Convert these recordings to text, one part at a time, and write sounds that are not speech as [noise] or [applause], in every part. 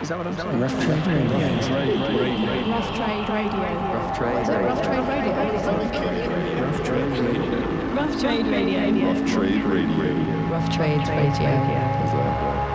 Is that what I'm saying? Rough Trade Radio. Rough Trade Radio. Rough trade. Rough Trade Radio. Rough Trade Radio. Rough Trade Radio. Rough Trade Radio. Rough Trade Radio. Exactly. Hello and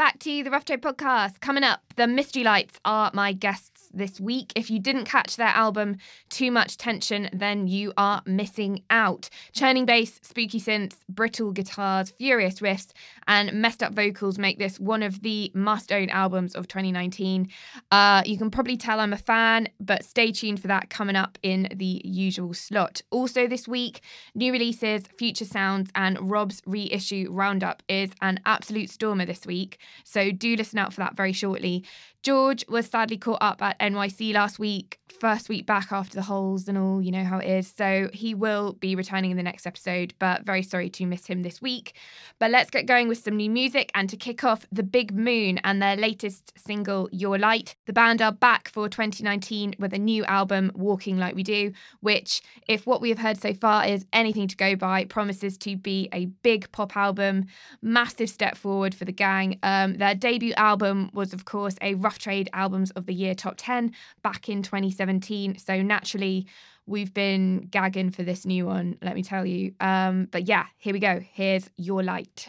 back to the Rough Trade Podcast. Coming up, the Mystery Lights are my guests this week. If you didn't catch their album Too Much Tension, then you are missing out. Churning bass, spooky synths, brittle guitars, furious riffs, and messed up vocals make this one of the must-own albums of 2019. Uh, you can probably tell I'm a fan, but stay tuned for that coming up in the usual slot. Also this week, new releases, future sounds, and Rob's reissue roundup is an absolute stormer this week. So do listen out for that very shortly. George was sadly caught up at NYC last week, first week back after the holes and all, you know how it is. So he will be returning in the next episode, but very sorry to miss him this week. But let's get going with some new music and to kick off The Big Moon and their latest single, Your Light. The band are back for 2019 with a new album, Walking Like We Do, which, if what we have heard so far is anything to go by, promises to be a big pop album, massive step forward for the gang. Um, their debut album was, of course, a Trade Albums of the Year top 10 back in 2017. So naturally, we've been gagging for this new one, let me tell you. Um, but yeah, here we go. Here's Your Light.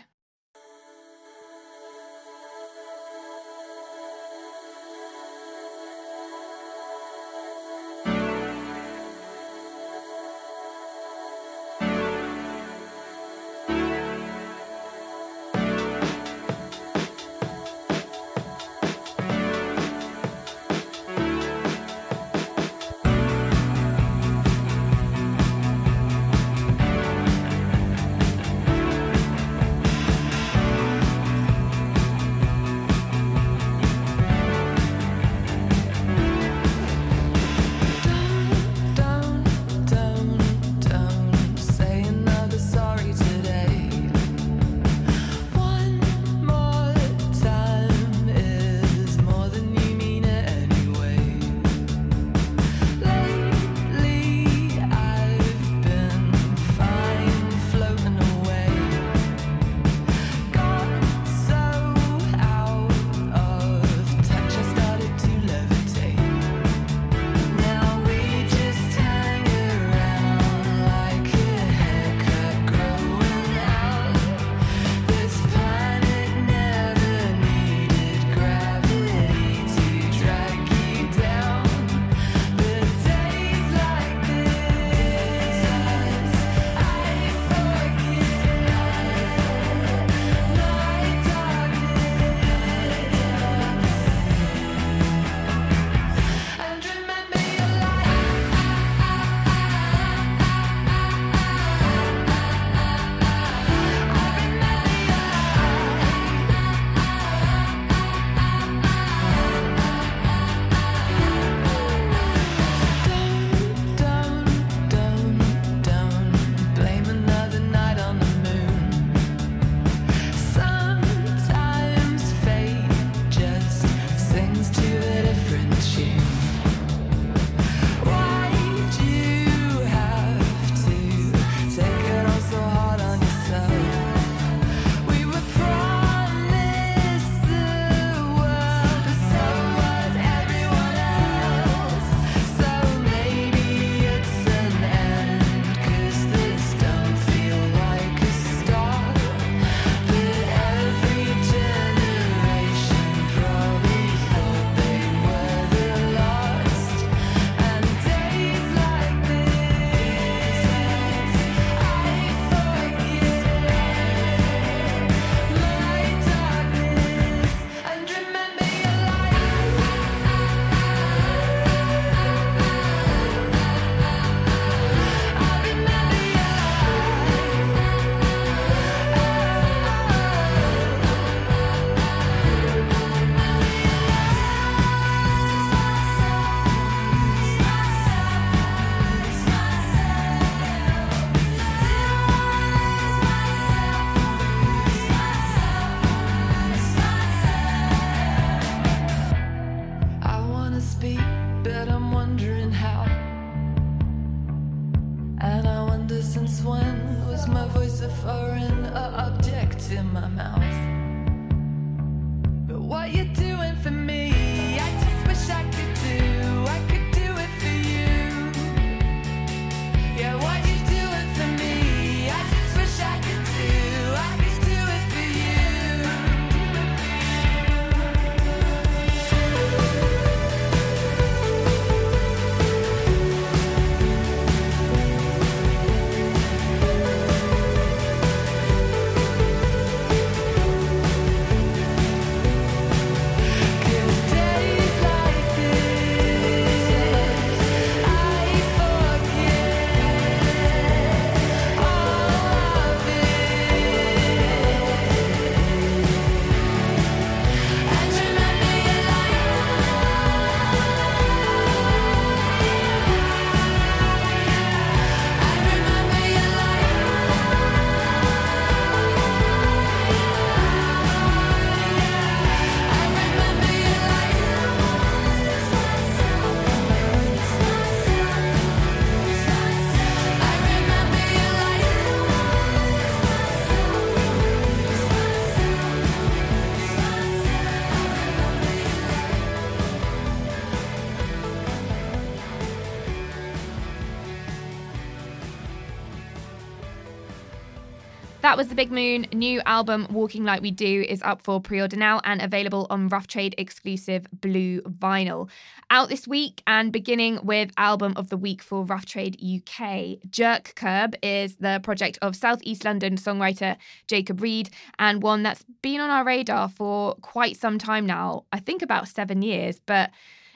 That was The Big Moon. New album, Walking Like We Do, is up for pre order now and available on Rough Trade exclusive blue vinyl. Out this week and beginning with Album of the Week for Rough Trade UK. Jerkcurb is the project of Southeast London songwriter Jacob Read and one that's been on our radar for quite some time now. I think about seven years, but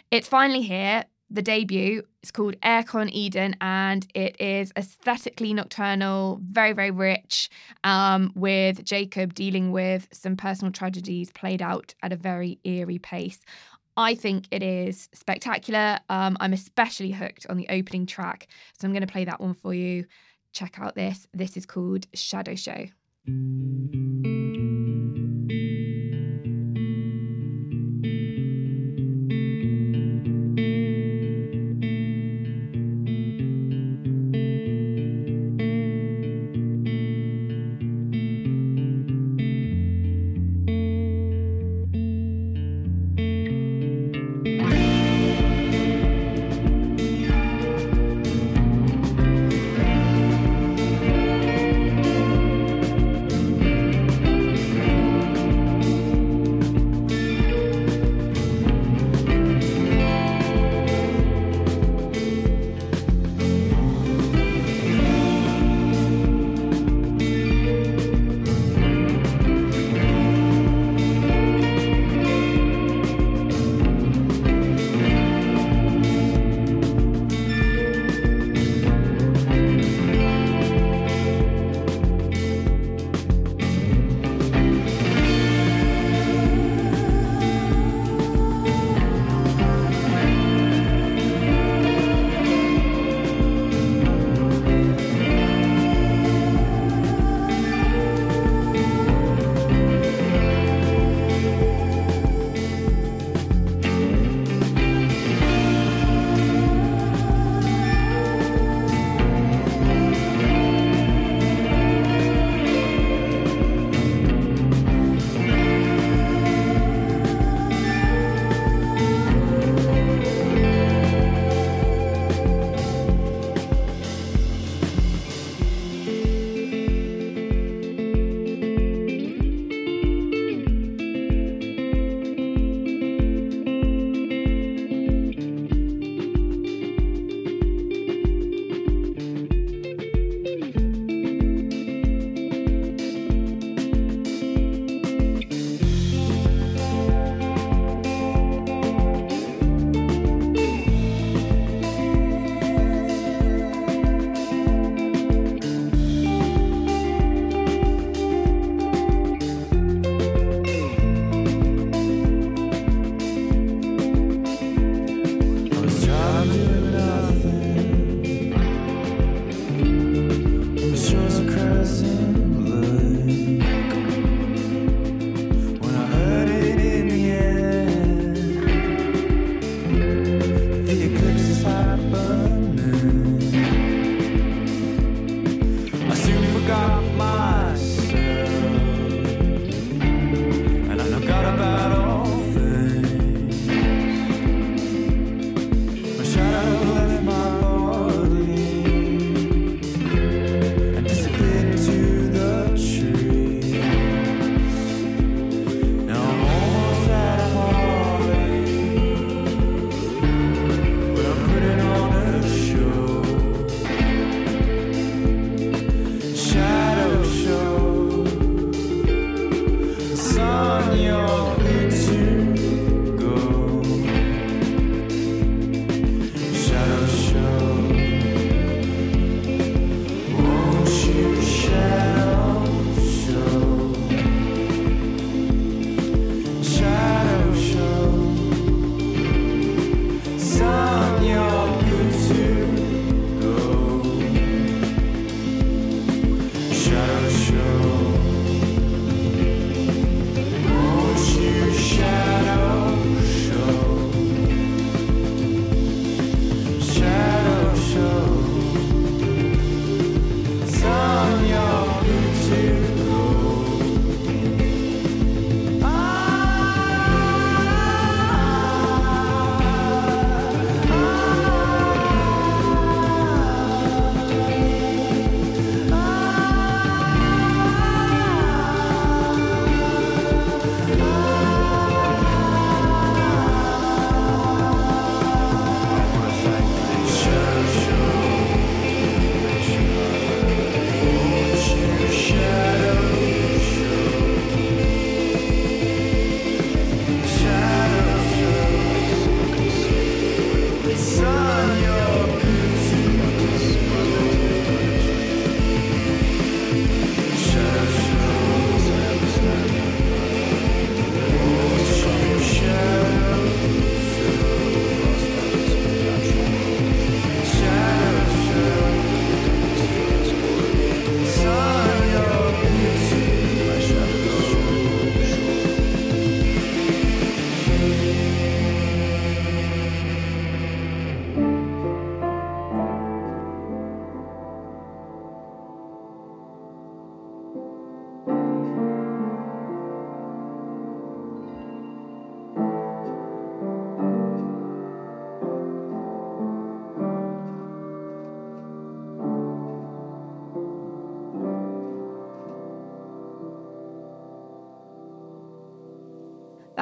it's finally here. The debut It's called Aircon Eden, and it is aesthetically nocturnal, very, very rich, um, with Jacob dealing with some personal tragedies played out at a very eerie pace. I think it is spectacular. Um, I'm especially hooked on the opening track, so I'm going to play that one for you. Check out this. This is called Shadow Show.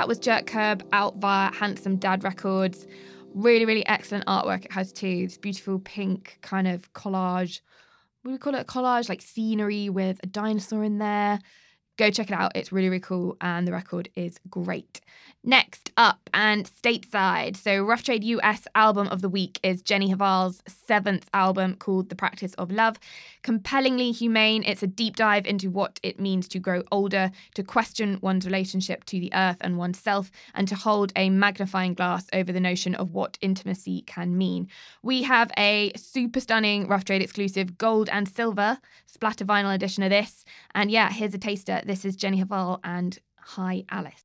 That was Jerkcurb out via Handsome Dad Records. Really, really excellent artwork it has too. This beautiful pink kind of collage. What do we call it? Collage, like scenery with a dinosaur in there. Go check it out. It's really, really cool. And the record is great. Next up and stateside. So, Rough Trade US album of the week is Jenny Hval's seventh album called The Practice of Love. Compellingly humane, it's a deep dive into what it means to grow older, to question one's relationship to the earth and oneself, and to hold a magnifying glass over the notion of what intimacy can mean. We have a super stunning Rough Trade exclusive gold and silver splatter vinyl edition of this. And yeah, here's a taster. This is Jenny Hval and High. Alice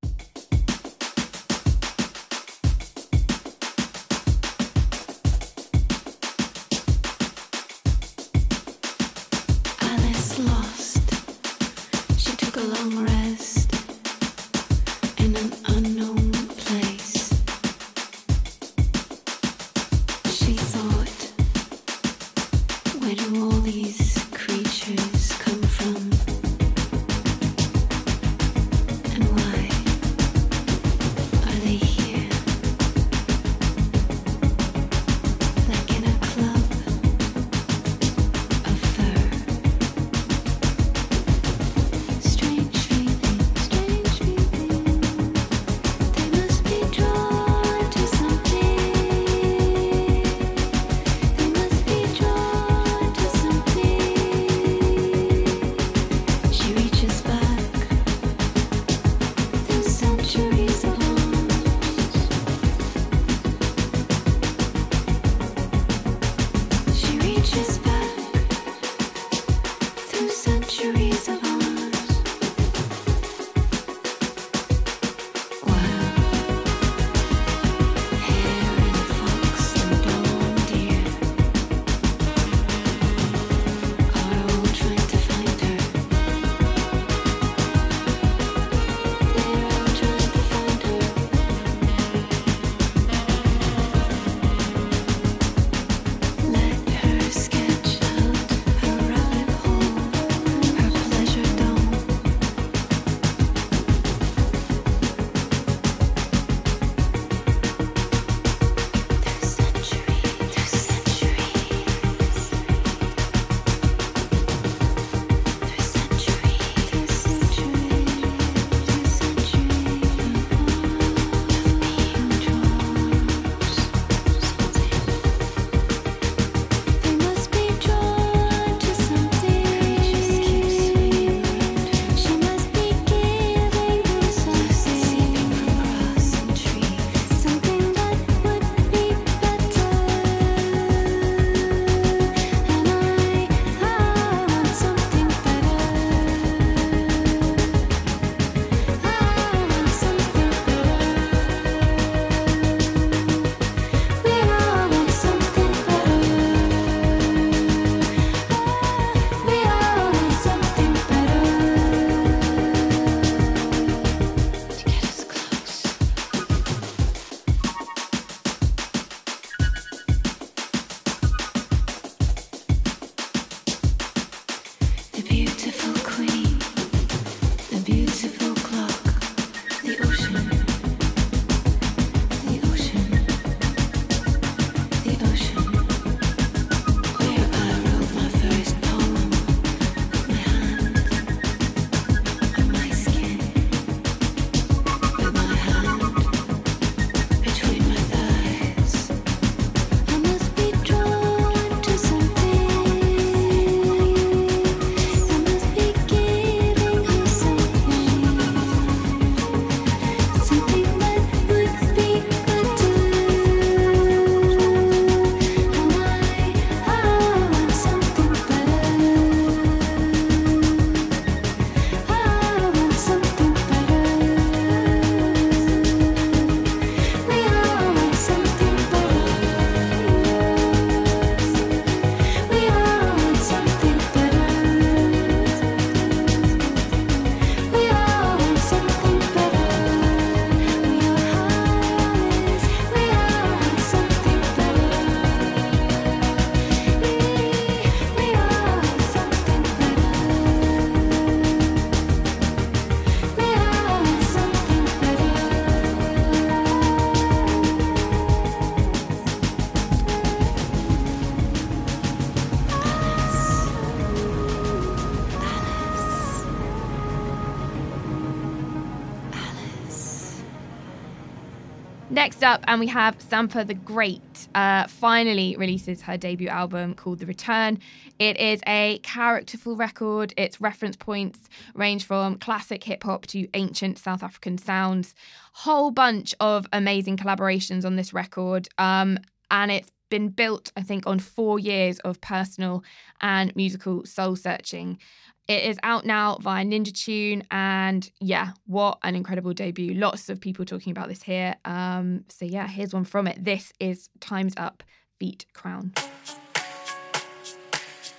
Next up, and we have Sampa the Great, uh, finally releases her debut album called The Return. It is a characterful record. Its reference points range from classic hip hop to ancient South African sounds. Whole bunch of amazing collaborations on this record. Um, and it's been built, I think, on four years of personal and musical soul searching. It is out now via Ninja Tune, and yeah, what an incredible debut! Lots of people talking about this here. Um, so yeah, here's one from it. This is Times Up feat. Krown.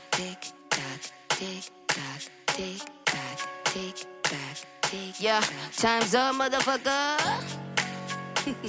Tick tock, tick tock, tick tock, tick tock, tick Yeah, time's up, motherfucker. [laughs] tick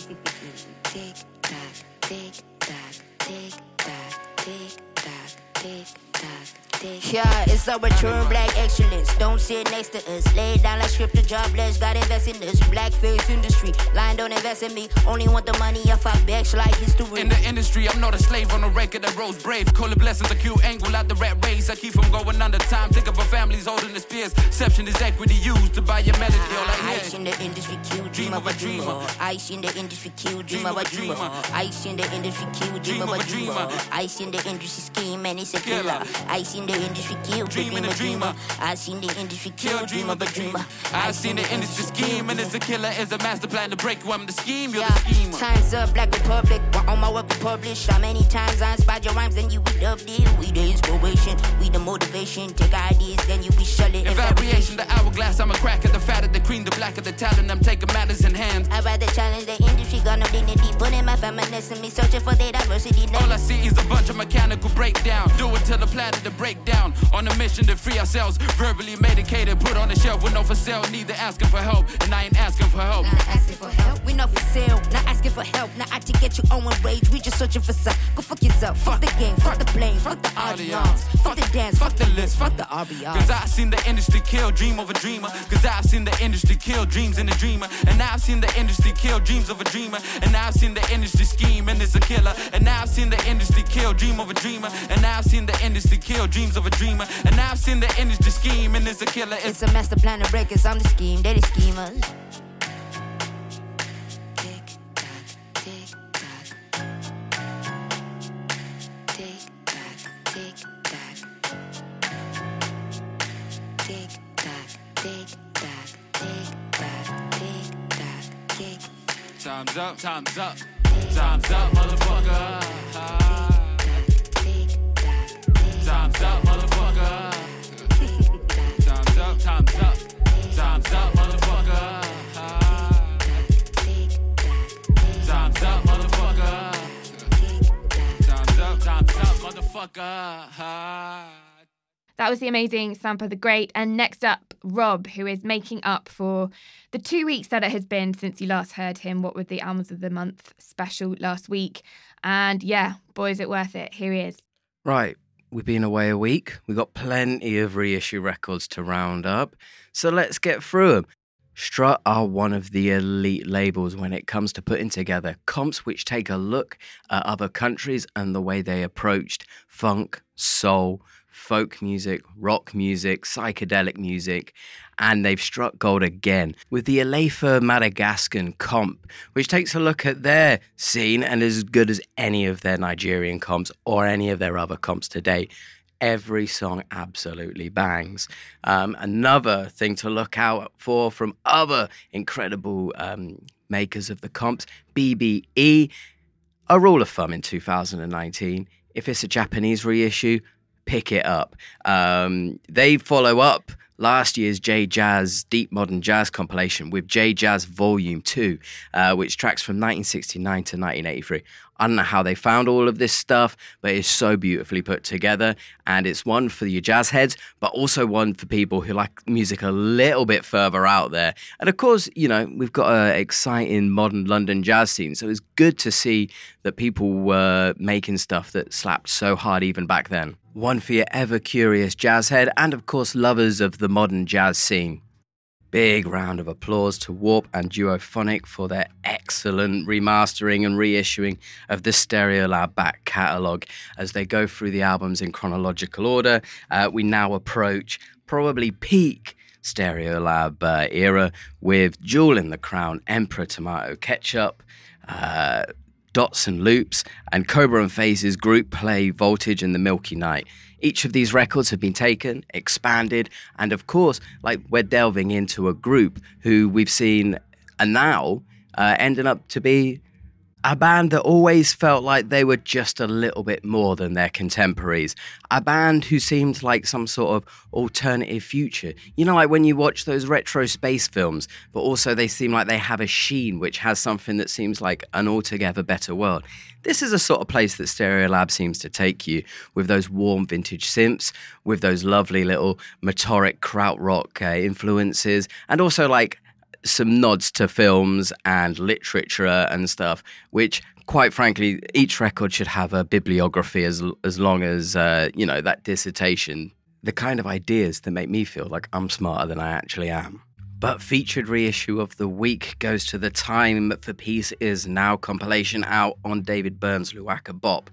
tock, tick tock, tick tock, tick tock, tick tock, tick Yeah, it's a return black excellence. Don't sit next to us. Lay down like scripture jobless. Got invest in this blackface industry. Line don't invest in me. Only want the money if I backs like history. In the industry, I'm not a slave on the record that rose brave. Call it blessings, a cute angle at the rat race. I keep from going under time. Think of a family's holding the spears. Exception is equity used to buy your melody. All I Ice in the industry, kill, dream of a dreamer. Ice in the industry, kill, dream of a dreamer. Ice in the industry, kill, dream of a dreamer. Ice in the industry, scheme, and it's a killer. Ice in the industry, kill, of dreamer. Ice in the industry, kill, dream of a dreamer. I seen the industry scheme, and it's a killer, it's a master plan to break you. I'm the scheme, you're Yeah, the schemer. times up, Black Republic. While all my work we publish. How many times I inspired your rhymes, then you dubbed it. We the inspiration, we the motivation. Take ideas, then you be shut it. In variation, the hourglass, I'm a crack at the fat of the cream, the black of the talent. I'm taking matters in hand. I'd rather challenge the industry, got no dignity. Put in my feminism, me searching for their diversity. Now. All I see is a bunch of mechanical breakdown. Do it till the planet to break down. On a mission to free ourselves, verbally medicated, put on the shelf with no for sale. Neither asking for help, and I ain't asking for help. Not asking for help, we not for sale. Not asking for help, not out to get your own rage. We just searching for some. Go fuck yourself. Fuck the game, fuck the blame, fuck the audience. Fuck the dance, fuck the list, fuck the RBR. Cause I've seen the industry kill dream of a dreamer. Cause I've seen the industry kill dreams in a dreamer. And now I've seen the industry kill dreams of a dreamer. And now I've seen the industry scheme and it's a killer. And I've seen the industry kill dream of a dreamer. And I've seen the industry kill dreams of a dreamer. And now I've seen the industry scheme and it's a killer. It's It's a master plan to break us. I'm the scheme, they the schemers. tick tock, tick tock. Tick tock, tick tock. Tick tock, tick tock, tick tock, tick tock, tick time's up, time's up. Time's up, motherfucker. Tick tock, tick Time's up, motherfucker. Time's up, time's up. Time's up, motherfucker. Time's up, motherfucker. Time's up, time's up, motherfucker. That was the amazing Sampa the Great. And next up, Rob, who is making up for the two weeks that it has been since you last heard him. What with the Albums of the Month special last week. And yeah, boy, is it worth it. Here he is. Right, we've been away a week. We've got plenty of reissue records to round up. So let's get through them. Strut are one of the elite labels when it comes to putting together comps which take a look at other countries and the way they approached funk, soul, folk music, rock music, psychedelic music, and they've struck gold again with the Alefa Madagascan comp, which takes a look at their scene and is as good as any of their Nigerian comps or any of their other comps today. Every song absolutely bangs. Um, another thing to look out for from other incredible um, makers of the comps, BBE. A rule of thumb in 2019 if it's a Japanese reissue, pick it up. Um, they follow up last year's J Jazz Deep Modern Jazz compilation with J Jazz Volume 2, uh, which tracks from 1969 to 1983. I don't know how they found all of this stuff, but it's so beautifully put together. And it's one for your jazz heads, but also one for people who like music a little bit further out there. And of course, you know, we've got an exciting modern London jazz scene. So it's good to see that people were making stuff that slapped so hard even back then. One for your ever curious jazz head, and of course, lovers of the modern jazz scene. Big round of applause to Warp and Duophonic for their excellent remastering and reissuing of the Stereolab back catalogue. As they go through the albums in chronological order, uh, we now approach probably peak Stereolab uh, era with Jewel in the Crown, Emperor Tomato Ketchup, uh, Dots and Loops, and Cobra and Phases group play Voltage and the Milky Night. Each of these records have been taken, expanded, and of course, like we're delving into a group who we've seen and now uh, ending up to be a band that always felt like they were just a little bit more than their contemporaries. A band who seemed like some sort of alternative future. You know, like when you watch those retro space films, but also they seem like they have a sheen which has something that seems like an altogether better world. This is a sort of place that Stereolab seems to take you with those warm vintage synths, with those lovely little motorik krautrock uh, influences, and also like some nods to films and literature and stuff, which quite frankly, each record should have a bibliography as as long as uh, you know that dissertation. The kind of ideas that make me feel like I'm smarter than I actually am. But featured reissue of the week goes to the Time for Peace is Now compilation out on David Byrne's Luaka Bop.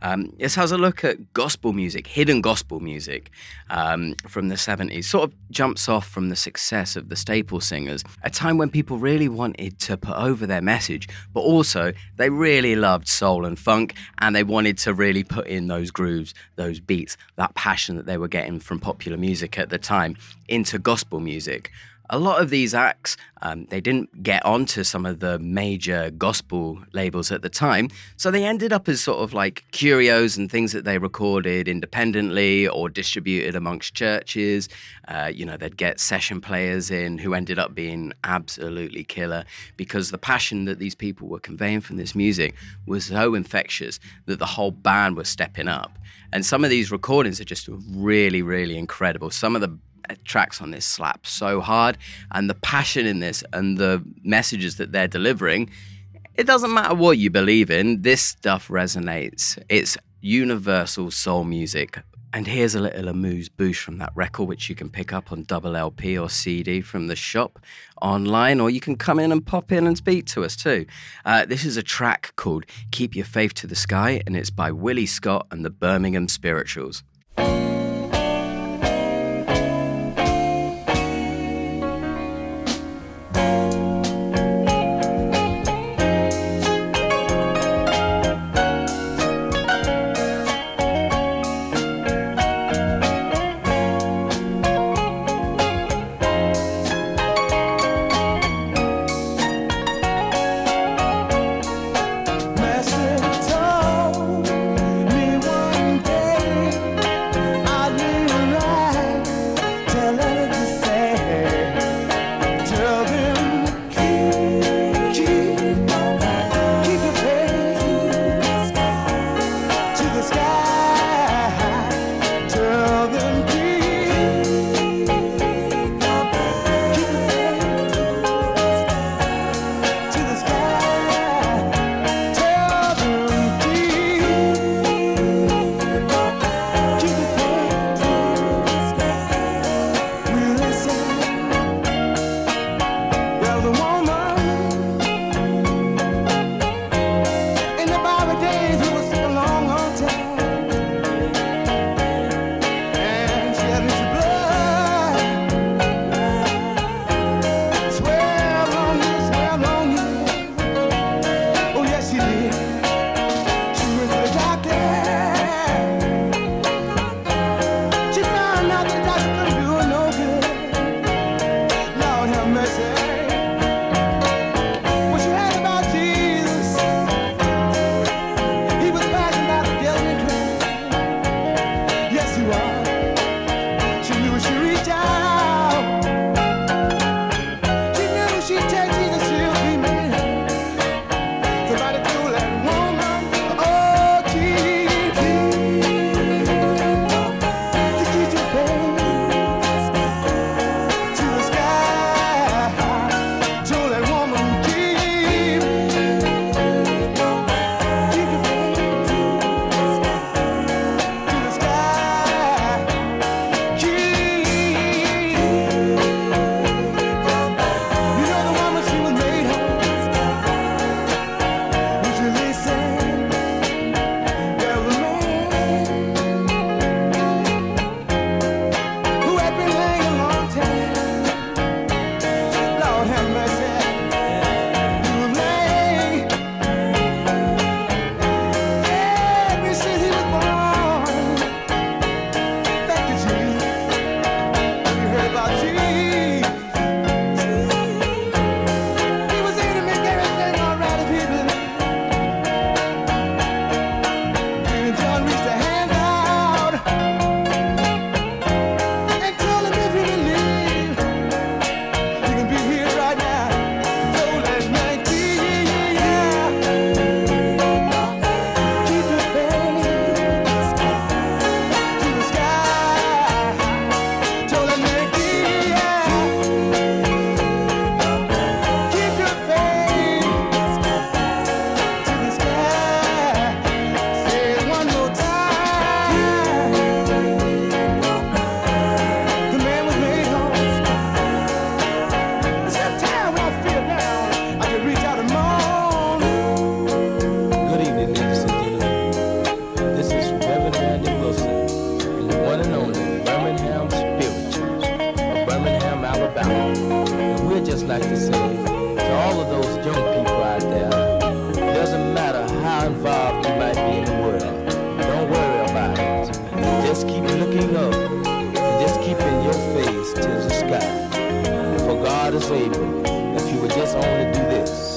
Um, this has a look at gospel music, hidden gospel music um, from the 70s. Sort of jumps off from the success of the staple singers, a time when people really wanted to put over their message, but also they really loved soul and funk and they wanted to really put in those grooves, those beats, that passion that they were getting from popular music at the time into gospel music a lot of these acts um, they didn't get onto some of the major gospel labels at the time. So they ended up as sort of like curios and things that they recorded independently or distributed amongst churches. Uh, you know they'd get session players in who ended up being absolutely killer because the passion that these people were conveying from this music was so infectious that the whole band was stepping up. And some of these recordings are just really really incredible. Some of the tracks on this slap so hard and the passion in this and the messages that they're delivering it doesn't matter what you believe in this stuff resonates. It's universal soul music. And here's a little amuse bouche from that record which you can pick up on double lp or cd from the shop online or you can come in and pop in and speak to us too. Uh, this is a track called keep your faith to the sky and it's by willie scott and the birmingham spirituals if you would just only do this.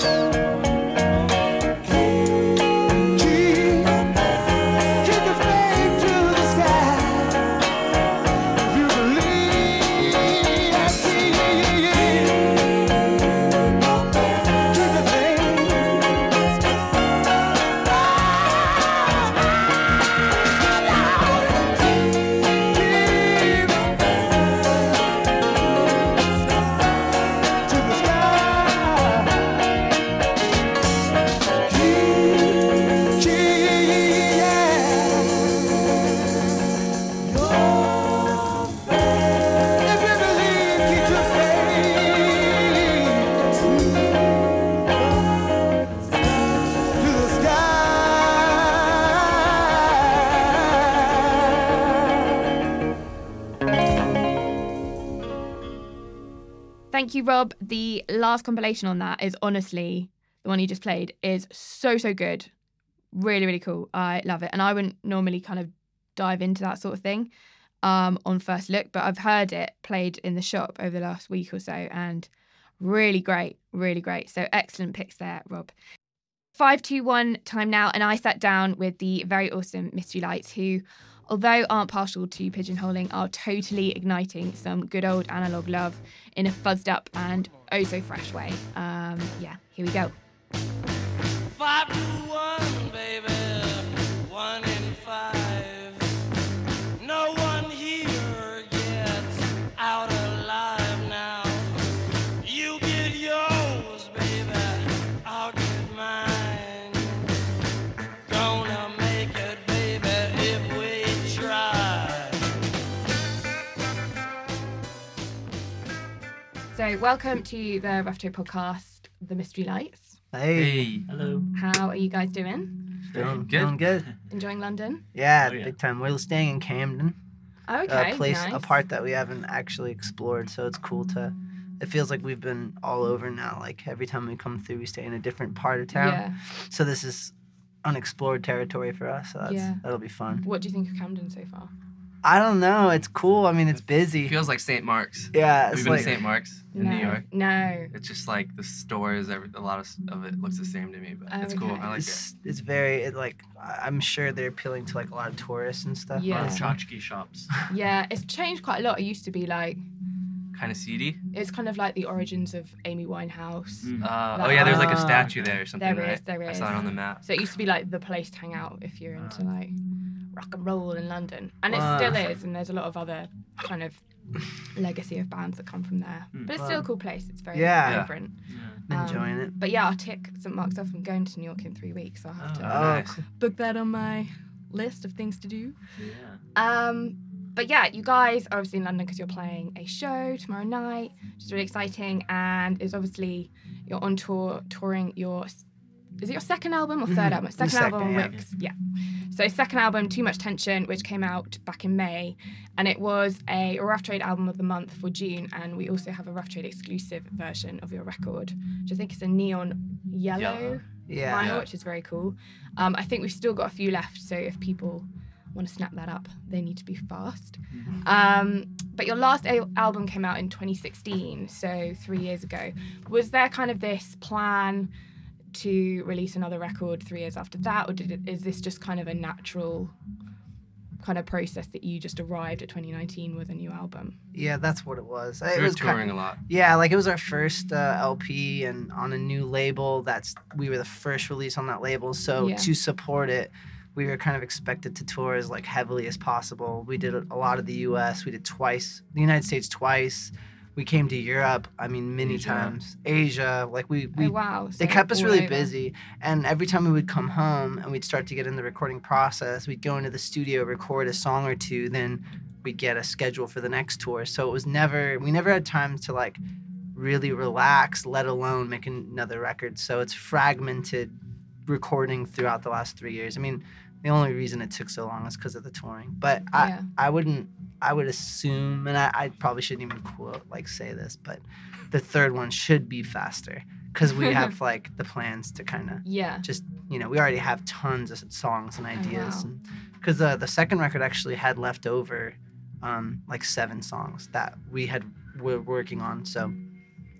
Rob. The last compilation on that is honestly the one you just played is so so good. Really really cool. I love it, and I wouldn't normally kind of dive into that sort of thing um, on first look, but I've heard it played in the shop over the last week or so, and really great, really great. So excellent picks there, Rob. Five, two, one time now, and I sat down with the very awesome Mystery Lights, who, although aren't partial to pigeonholing, are totally igniting some good old analog love in a fuzzed up and oh so fresh way. Um, yeah, here we go. Five to one, baby. So, welcome to the Rough Trade podcast, The Mystery Lights. Hey, Hello. How are you guys doing? Doing good. Doing Doing good. Enjoying London? Yeah, Oh, yeah. big time. We're staying in Camden, Okay, a place, nice. a part that we haven't actually explored. So it's cool to. It feels like we've been all over now. Like every time we come through, we stay in a different part of town. Yeah. So this is unexplored territory for us. So that's, Yeah. that'll be fun. What do you think of Camden so far? I don't know. It's cool. I mean, it's It busy. feels like St. Mark's. Yeah, Have it's you been like to St. Mark's in no. New York? No. It's just like the stores. Every, a lot of, of it looks the same to me, but it's cool. Okay. I like it. it's, it's very it, like I- I'm sure they're appealing to like a lot of tourists and stuff. Yeah. honestly. Tchotchke shops. [laughs] Yeah, it's changed quite a lot. It used to be like Kind of seedy. it's kind of like the origins of Amy Winehouse. Mm. Uh, oh yeah, there's like a Ah. statue there or something, There right? is, there I saw it on the map. So it used to be like the place to hang out if you're into like rock and roll in London, and it still is. And there's a lot of other kind of legacy of bands that come from there. Mm. But it's still a cool place. It's very Yeah. Yeah. vibrant. I'm Um, enjoying it. But yeah, I'll tick St Mark's off. I'm going to New York in three weeks. So I'll have Oh, to Oh, nice. book that on my list of things to do. Yeah. Um, but yeah, you guys are obviously in London because you're playing a show tomorrow night, which is really exciting. And it's obviously you're on tour, touring your. Is it your second album or 3rd Mhm. album? Second, second, album, yeah. Wicks. Yeah. So second album, Too Much Tension, which came out back in May, and it was a Rough Trade album of the month for June. And we also have a Rough Trade exclusive version of your record, which I think is a neon yellow Yellow. Yeah. vinyl, Yeah. which is very cool. Um, I think we've still got a few left, so if people want to snap that up, they need to be fast. Um, but your last al- album came out in 2016, so three years ago. Was there kind of this plan to release another record three years after that, or did it, is this just kind of a natural kind of process that you just arrived at 2019 with a new album? Yeah, that's what it was. We It were was ki- touring a lot. Yeah, like it was our first uh, LP and on a new label. That's we were the first release on that label. So Yeah. to support it, we were kind of expected to tour as like heavily as possible. We did a a lot of the U.S. We did twice, the United States twice. We came to Europe. I mean, many Asia. times. Asia, like we we oh wow! they kept us really busy and every time we would come home and we'd start to get in the recording process we'd go into the studio record a song or two then we'd get a schedule for the next tour so it was never we never had time to like really relax let alone make another record so it's fragmented recording throughout the last three years i mean the only reason it took so long is because of the touring but i Yeah. i wouldn't i would assume and I, I probably shouldn't even quote like say this but the third one should be faster because we have [laughs] like the plans to kind of Yeah. just you know we already have tons of songs and ideas wow. because uh, the second record actually had left over um, like seven songs that we had were working on so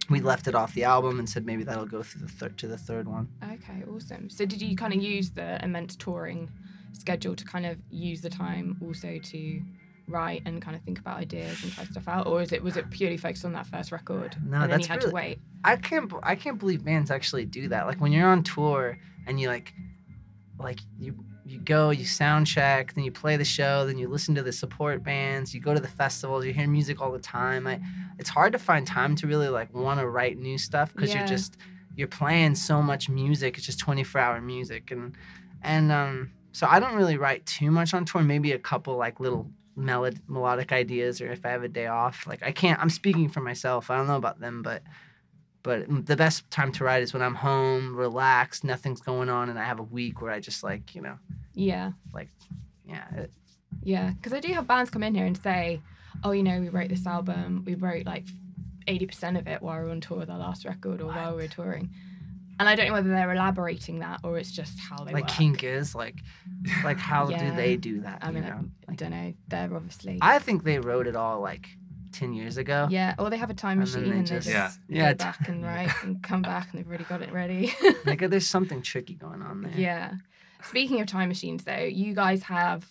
we left it off the album and said maybe that'll go through the third to the third one Okay, awesome. So did you kind of use the immense touring schedule to kind of use the time also to write and kind of think about ideas and try stuff out, or is it was it purely focused on that first record No, and then that's you had really- to wait? I can't I can't believe bands actually do that. Like when you're on tour and you like like you you go, you sound check, then you play the show, then you listen to the support bands, you go to the festivals, you hear music all the time. I it's hard to find time to really like want to write new stuff because Yeah. you're just you're playing so much music. It's just 24 hour music and and um so I don't really write too much on tour, maybe a couple like little melod- melodic ideas or if I have a day off. Like I can't I'm speaking for myself. I don't know about them, but but the best time to write is when I'm home, relaxed, nothing's going on, and I have a week where I just like, you know, Yeah, like, yeah, it, yeah. Because I do have bands come in here and say, "Oh, you know, we wrote this album. We wrote like 80% of it while we are on tour with our last record or while we were touring. And I don't know whether they're elaborating that or it's just how they like work. kink is like like how Yeah. do they do that I you mean, know? I, I don't know. They're obviously. I think they wrote it all like 10 years ago yeah, or they have a time And machine they and they just- just, Yeah. Yeah, go t- back and [laughs] write and come back and they've already got it ready. [laughs] like there's [laughs] something tricky going on there Yeah. Speaking of time machines, though, you guys have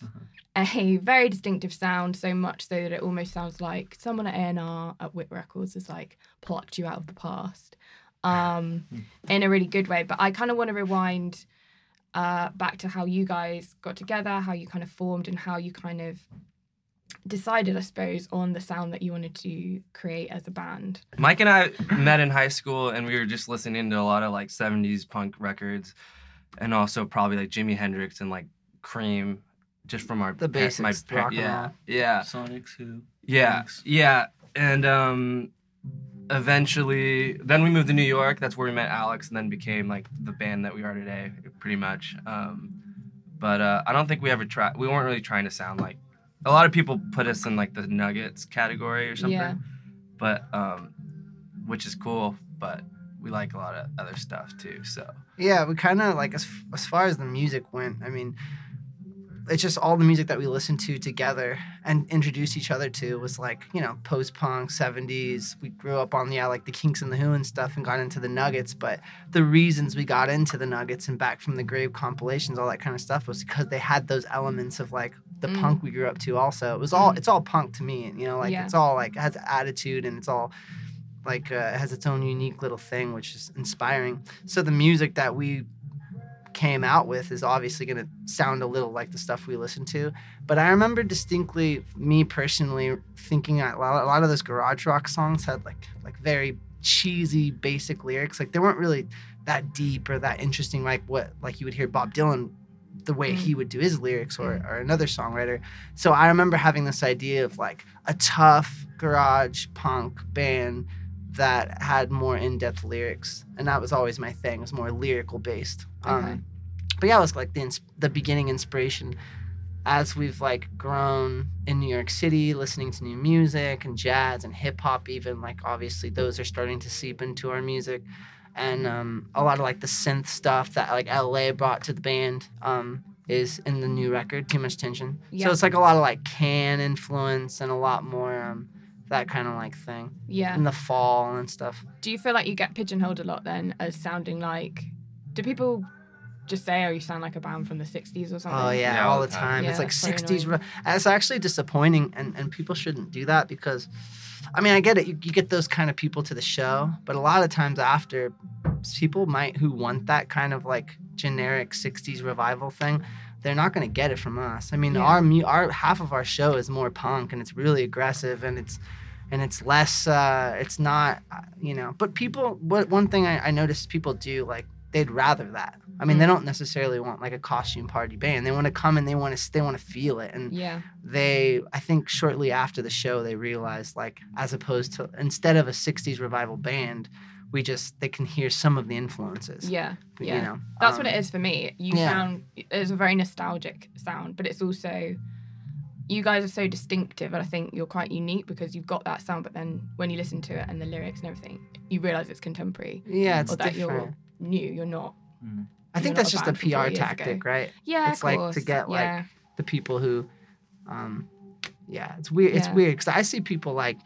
Mm-hmm. a very distinctive sound, so much so that it almost sounds like someone at A&R at Wick Records has like plucked you out of the past, um, in a really good way. But I kind of want to rewind uh, back to how you guys got together, how you kind of formed, and how you kind of decided, I suppose, on the sound that you wanted to create as a band. Mike and I met in high school, and we were just listening to a lot of like '70s punk records, and also probably like Jimi Hendrix and like Cream, just from our The pa- basics, My rock yeah, yeah, Sonics who? yeah, Thanks. yeah, and um, eventually, then we moved to New York. That's where we met Alex, and then became like the band that we are today, pretty much. Um, but uh, I don't think we ever tried. We weren't really trying to sound like. A lot of people put us in like the Nuggets category or something Yeah. but um, which is cool. But we like a lot of other stuff too. So Yeah, we kind of like as as far as the music went. I mean, it's just all the music that we listened to together and introduced each other to was like you know post punk '70s. We grew up on yeah like the Kinks and the Who and stuff, and got into the Nuggets. But the reasons we got into the Nuggets and Back from the Grave compilations, all that kind of stuff, was because they had those elements of like the Mm. punk we grew up to. Also, it was all Mm. it's all punk to me. You know, like Yeah. it's all like it has attitude and it's all like uh, it has its own unique little thing, which is inspiring. So the music that we came out with is obviously going to sound a little like the stuff we listen to. But I remember distinctly, me personally, thinking a lot, a lot of those garage rock songs had like like very cheesy, basic lyrics. Like they weren't really that deep or that interesting, like what like you would hear Bob Dylan the way he mm. would do his lyrics or, mm. or another songwriter. So I remember having this idea of like a tough garage punk band that had more in-depth lyrics and that was always my thing it was more lyrical based Okay. um but yeah it was like the, ins- the beginning inspiration as we've like grown in new york city listening to new music and jazz and hip-hop even like obviously those are starting to seep into our music and um, a lot of like the synth stuff that like la brought to the band um, is in the new record too much tension Yeah. so it's like a lot of like can influence and a lot more um, that kind of like thing Yeah. in the fall and stuff. Do you feel like you get pigeonholed a lot then as sounding like? Do people just say, "Oh, you sound like a band from the '60s" or something? Oh yeah, Yeah, all all the the time. time. It's like '60s. Re- it's actually disappointing, and and people shouldn't do that because, I mean, I get it. You, you get those kind of people to the show, but a lot of times after, people might who want that kind of like generic '60s revival thing. They're not going to get it from us. I mean, Yeah. our mu- our half of our show is more punk, and it's really aggressive, and it's and it's less. Uh, it's not, uh, you know. But people, what one thing I, I noticed people do like they'd rather that. I mean, they Mm. don't necessarily want like a costume party band. They want to come and they want to they want to feel it. And Yeah. they, I think, shortly after the show, they realized like as opposed to instead of a '60s revival band, we just they can hear some of the influences. Yeah. You Yeah. know, That's what um, it is for me. You yeah. sound it's a very nostalgic sound, but it's also you guys are so distinctive and I think you're quite unique because you've got that sound, but then when you listen to it and the lyrics and everything, you realise it's contemporary. Yeah, it's or that different. you're new. You're not. I think that's not just a band from 40 PR tactic, ago. right? Yeah, it's of like course. to get like yeah. the people who, um, yeah, it's weird. It's weird because I see people like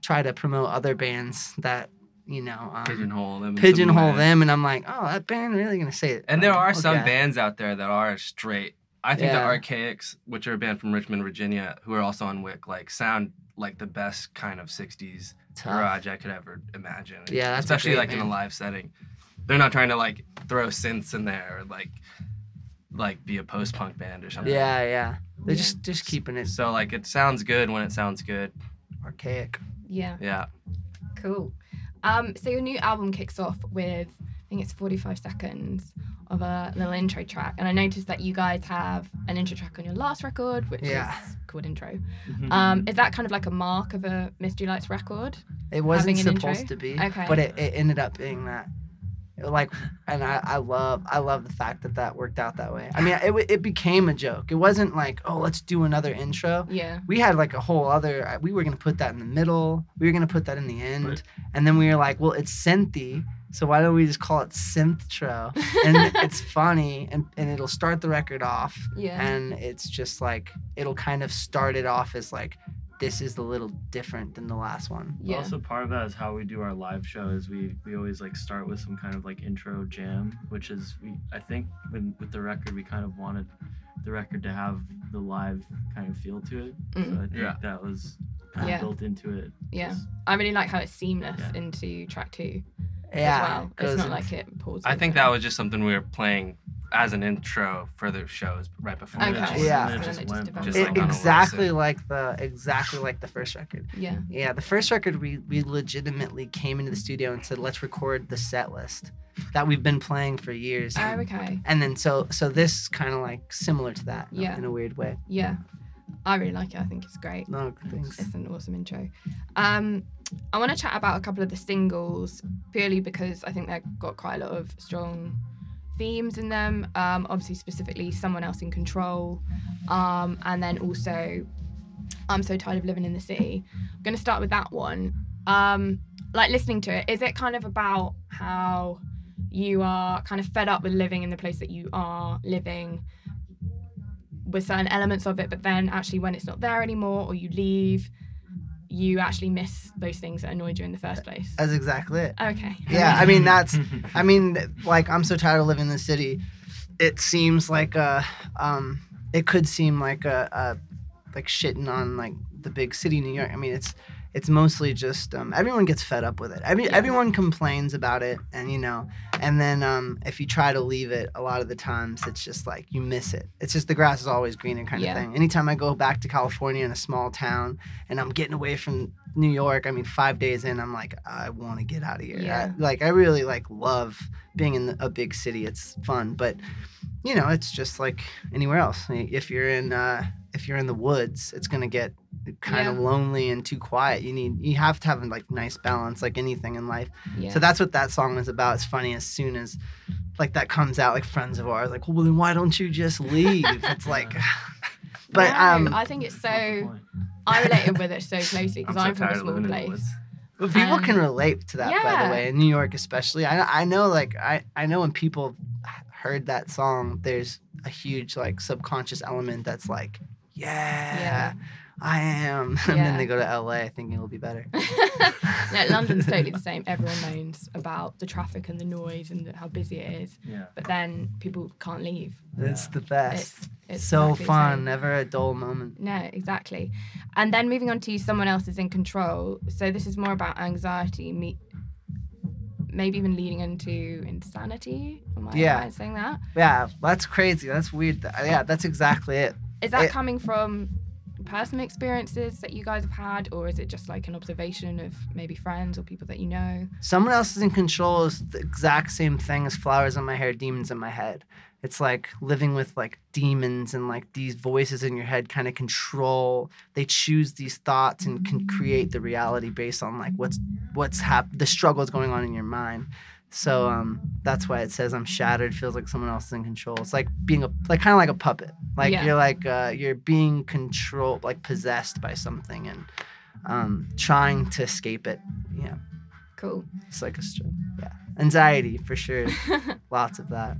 try to promote other bands that you know um, pigeonhole them. pigeonhole them, and I'm like, oh, that band really gonna say it. And there are some bands out there that are straight. I think Yeah. the Ar-Kaics, which are a band from Richmond, Virginia, who are also on Wick, like sound like the best kind of '60s Tough. garage I could ever imagine. Yeah, that's especially great like in a live setting. They're not trying to like throw synths in there or like like be a post punk band or something. Yeah, yeah. They're Yeah. just just keeping it So like it sounds good when it sounds good. archaic. Yeah. Yeah. Cool. Um, so your new album kicks off with I think it's 45 seconds of a little intro track, and I noticed that you guys have an intro track on your last record, which Yeah. is called Intro. Mm-hmm. Um, is that kind of like a mark of a Mystery Lights record? It wasn't Having supposed intro? to be, Okay. but it, it ended up being that. like and I, I love i love the fact that that worked out that way i mean it, it became a joke it wasn't like oh let's do another intro Yeah. we had like a whole other we were going to put that in the middle we were going to put that in the end and then we were like well it's synthy so why don't we just call it synthtro and [laughs] it's funny and, and it'll start the record off Yeah. and it's just like it'll kind of start it off as like this is a little different than the last one Yeah. Also, part of that is how we do our live show. Is we we always like start with some kind of like intro jam, which is we I think when with the record we kind of wanted the record to have the live kind of feel to it. So Mm. I think Yeah. that was kind Yeah. of built into it. Yeah. Just- I really like how it's seamless Yeah. into track two yeah as well. It's not like it pauses. I think that was just something we were playing as an intro for the shows right before. Okay. it just- Yeah. and And it just it just went developed. Just It- like on exactly like the exactly like the first record Yeah. Yeah, the first record we we legitimately came into the studio and said let's record the set list that we've been playing for years. Oh, okay. And then so so this kind of like similar to that in a- Yeah. in a weird way. Yeah. I really like it. I think it's great. No, thanks. It's an awesome intro. Um, I want to chat about a couple of the singles purely because I think they've got quite a lot of strong themes in them. Um, obviously, specifically, Someone Else in Control. Um, and then also, I'm So Tired of Living in the City. I'm going to start with that one. Um, like listening to it, is it kind of about how you are kind of fed up with living in the place that you are living? with certain elements of it, but then actually when it's not there anymore or you leave, you actually miss those things that annoyed you in the first place. That's exactly it. Okay. Yeah, I mean that's I mean like I'm so tired of living in the city. It seems like a um it could seem like a, a like shitting on like the big city New York. I mean it's it's mostly just um, everyone gets fed up with it. Every, Yeah. Everyone complains about it, and you know, and then um, if you try to leave it, a lot of the times it's just like you miss it. It's just the grass is always greener kind Yeah. of thing. Anytime I go back to California in a small town and I'm getting away from New York, I mean, five days in, I'm like, I want to get out of here. Yeah. I, like I really like love being in a big city. It's fun, but you know, it's just like anywhere else. If you're in uh, if you're in the woods, it's gonna get kind of lonely and too quiet. You need you have to have a like nice balance, like anything in life. Yeah. So that's what that song was about. It's funny as soon as like that comes out, like friends of ours, like, well, then why don't you just leave? [laughs] it's like, [sighs] but No, um, I think it's so. I related with it so closely because I'm I'm, from a small living in the place. But people can Um, relate to that, by the way, in New York especially. I I know like I I know when people heard that song, there's a huge like subconscious element that's like, yeah, Yeah. I am, [laughs] and then they go to LA thinking it'll be better. [laughs] no, London's totally the same. Everyone moans about the traffic and the noise and the, how busy it is, Yeah. but then people can't leave. It's the best. It's, it's so exactly fun, never a dull moment. No, exactly. And then moving on to someone else is in control. So this is more about anxiety, me, maybe even leading into insanity. Am I Yeah. right in saying that? Yeah, that's crazy. That's weird. Yeah, that's exactly it. Is that It- coming from personal experiences that you guys have had, or is it just like an observation of maybe friends or people that you know? Someone else is in control is the exact same thing as flowers in my hair, demons in my head. It's like living with like demons and like these voices in your head kind of control. They choose these thoughts and can create the reality based on like what's what's hap- the struggles going on in your mind. So um, that's why it says I'm shattered. Feels like someone else is in control. It's like being a like kind of like a puppet. Like Yeah. you're like uh, you're being controlled, like possessed by something and um, trying to escape it. Yeah. Cool. It's like a yeah, anxiety for sure. [laughs] Lots of that.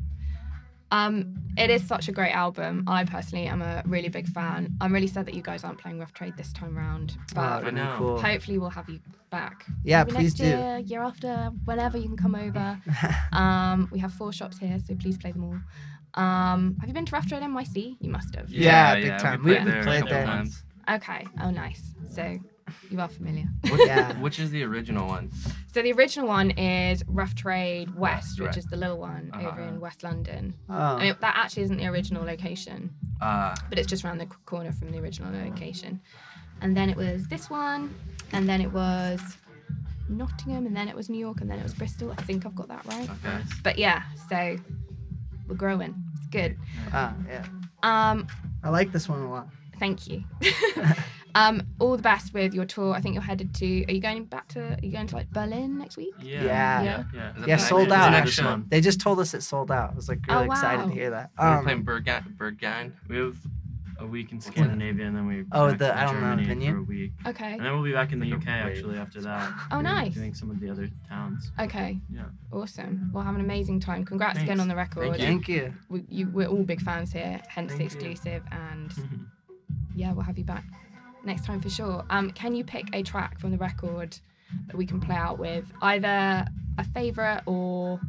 Um, it is such a great album. I personally am a really big fan. I'm really sad that you guys aren't playing Rough Trade this time round, Oh, but that'd cool. hopefully we'll have you back. Yeah, Maybe please next do. Year, year after, whenever you can come over. [laughs] um, we have four shops here, so please play them all. Um, have you been to Rough Trade NYC? You must have. Yeah, big time. We We- played we there a played there. Okay. Oh, nice. So you are familiar. yeah. Which is the original one? So the original one is Rough Trade West, which is the little one over Uh-huh. in West London. Oh. I mean, that actually isn't the original location, Uh, but it's just around the corner from the original location. And then it was this one, and then it was Nottingham, and then it was New York, and then it was Bristol. I think I've got that right. okay. But yeah, so we're growing. It's good. Ah, yeah. Um, I like this one a lot. thank you. [laughs] Um, all the best with your tour. I think you're headed to. Are you going back to? Are you going to like Berlin next week? Yeah. Yeah. Yeah. Yeah. Is Yeah, sold out. the next This month. They just told us it sold out. I was like Oh, really excited to hear that. We're Um, playing Berghain. Berghain. We have a week in Scandinavia, and then we Oh, back the- to I don't know, Germany venue? for a week, Okay. and then we'll be back in the UK actually after that. Oh, doing- nice. Doing some of the other towns. Okay. Yeah. Awesome. Well, have an amazing time. Congrats again on the record. thank you. We, you, we're all big fans here, hence the Thank you. exclusive. And [laughs] yeah, we'll have you back next time for sure. Um, can you pick a track from the record that we can play out with? Either a favourite or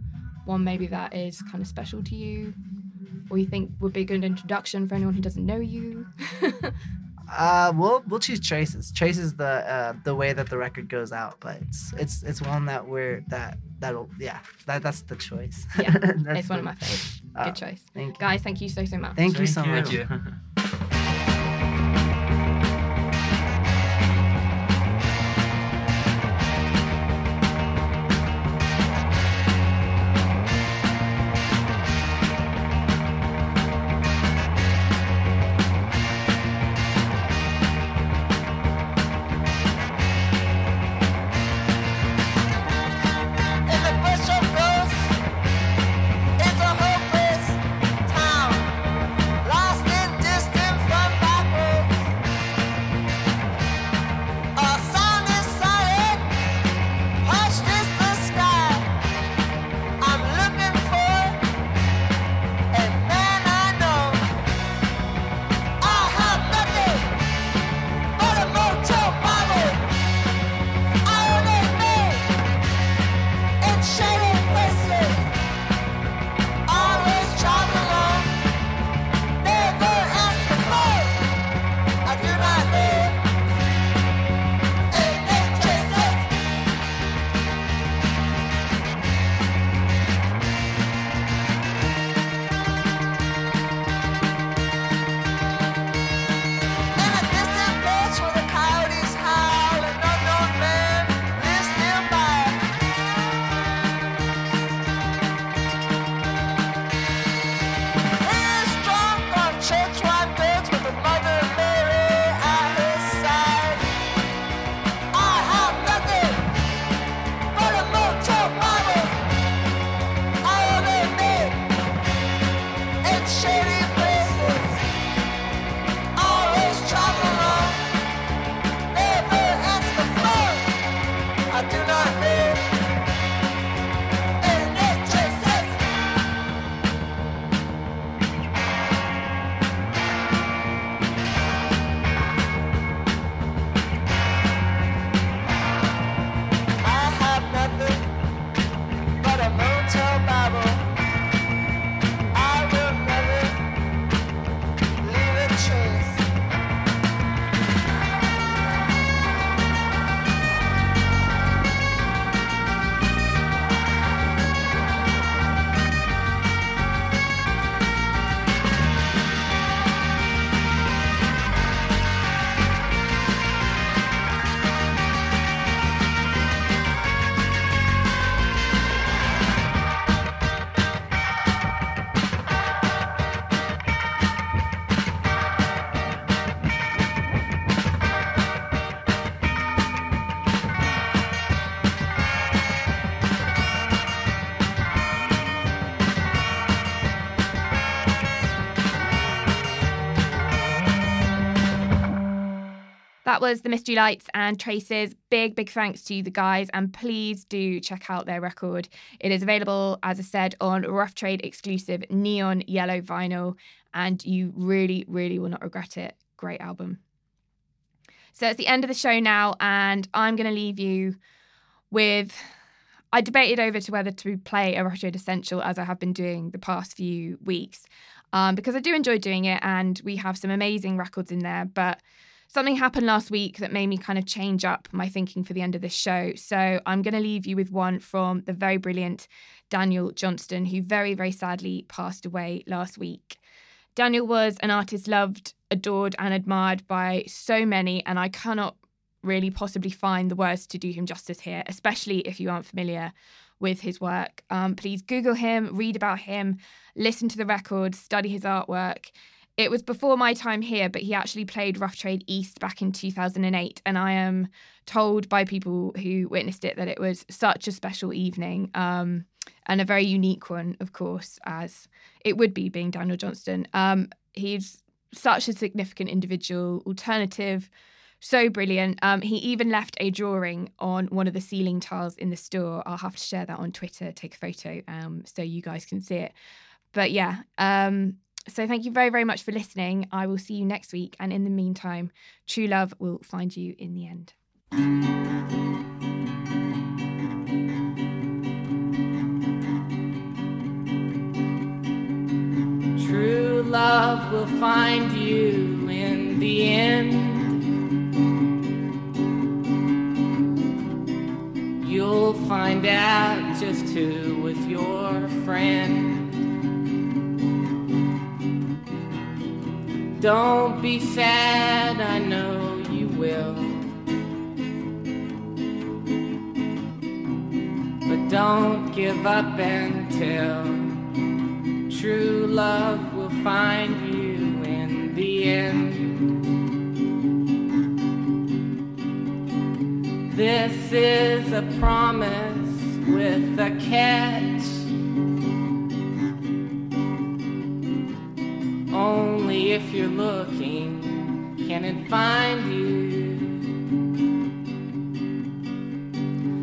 one maybe that is kind of special to you, or you think would be a good introduction for anyone who doesn't know you. [laughs] Uh, we'll we'll choose Traces. Traces is the uh, the way that the record goes out, but it's it's it's one that we're that that'll yeah that that's the choice. Yeah, [laughs] That's it's one of my favourites. uh, Good choice. Thank you. Guys, thank you so, so much. Thank you so Thank much. [laughs] was the Mystery Lights and Traces. Big, big thanks to the guys, and please do check out their record. It is available, as I said, on Rough Trade exclusive neon yellow vinyl, and you really, really will not regret it. Great album. So it's the end of the show now, and I'm going to leave you with. I debated over to whether to play a Rough Trade Essential as I have been doing the past few weeks, um, because I do enjoy doing it, and we have some amazing records in there, but something happened last week that made me kind of change up my thinking for the end of this show. So I'm going to leave you with one from the very brilliant Daniel Johnston, who very, very sadly passed away last week. Daniel was an artist loved, adored, and admired by so many, and I cannot really possibly find the words to do him justice here, especially if you aren't familiar with his work. Um, please Google him, read about him, listen to the records, study his artwork. It was before my time here, but he actually played Rough Trade East back in 2008. And I am told by people who witnessed it that it was such a special evening um, and a very unique one, of course, as it would be being Daniel Johnston. Um, he's such a significant individual, alternative, so brilliant. Um, he even left a drawing on one of the ceiling tiles in the store. I'll have to share that on Twitter, take a photo um, so you guys can see it. But yeah, um, so thank you very, very much for listening. I will see you next week. And in the meantime, true love will find you in the end. True love will find you in the end. You'll find out just who was your friend. Don't be sad, I know you will. But don't give up until true love will find you in the end. This is a promise with a catch. Looking can it find you.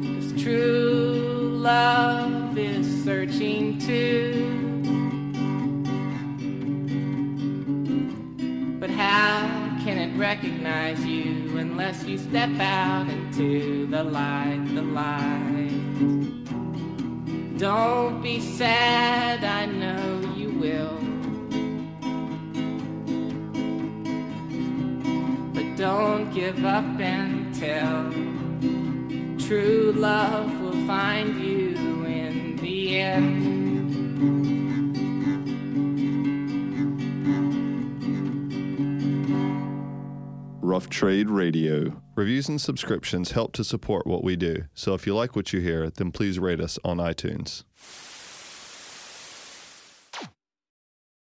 'Cause true love is searching too. But how can it recognize you unless you step out into the light, the light? Don't be sad, I know don't give up until true love will find you in the end. Rough Trade Radio. Reviews and subscriptions help to support what we do. So if you like what you hear, then please rate us on iTunes.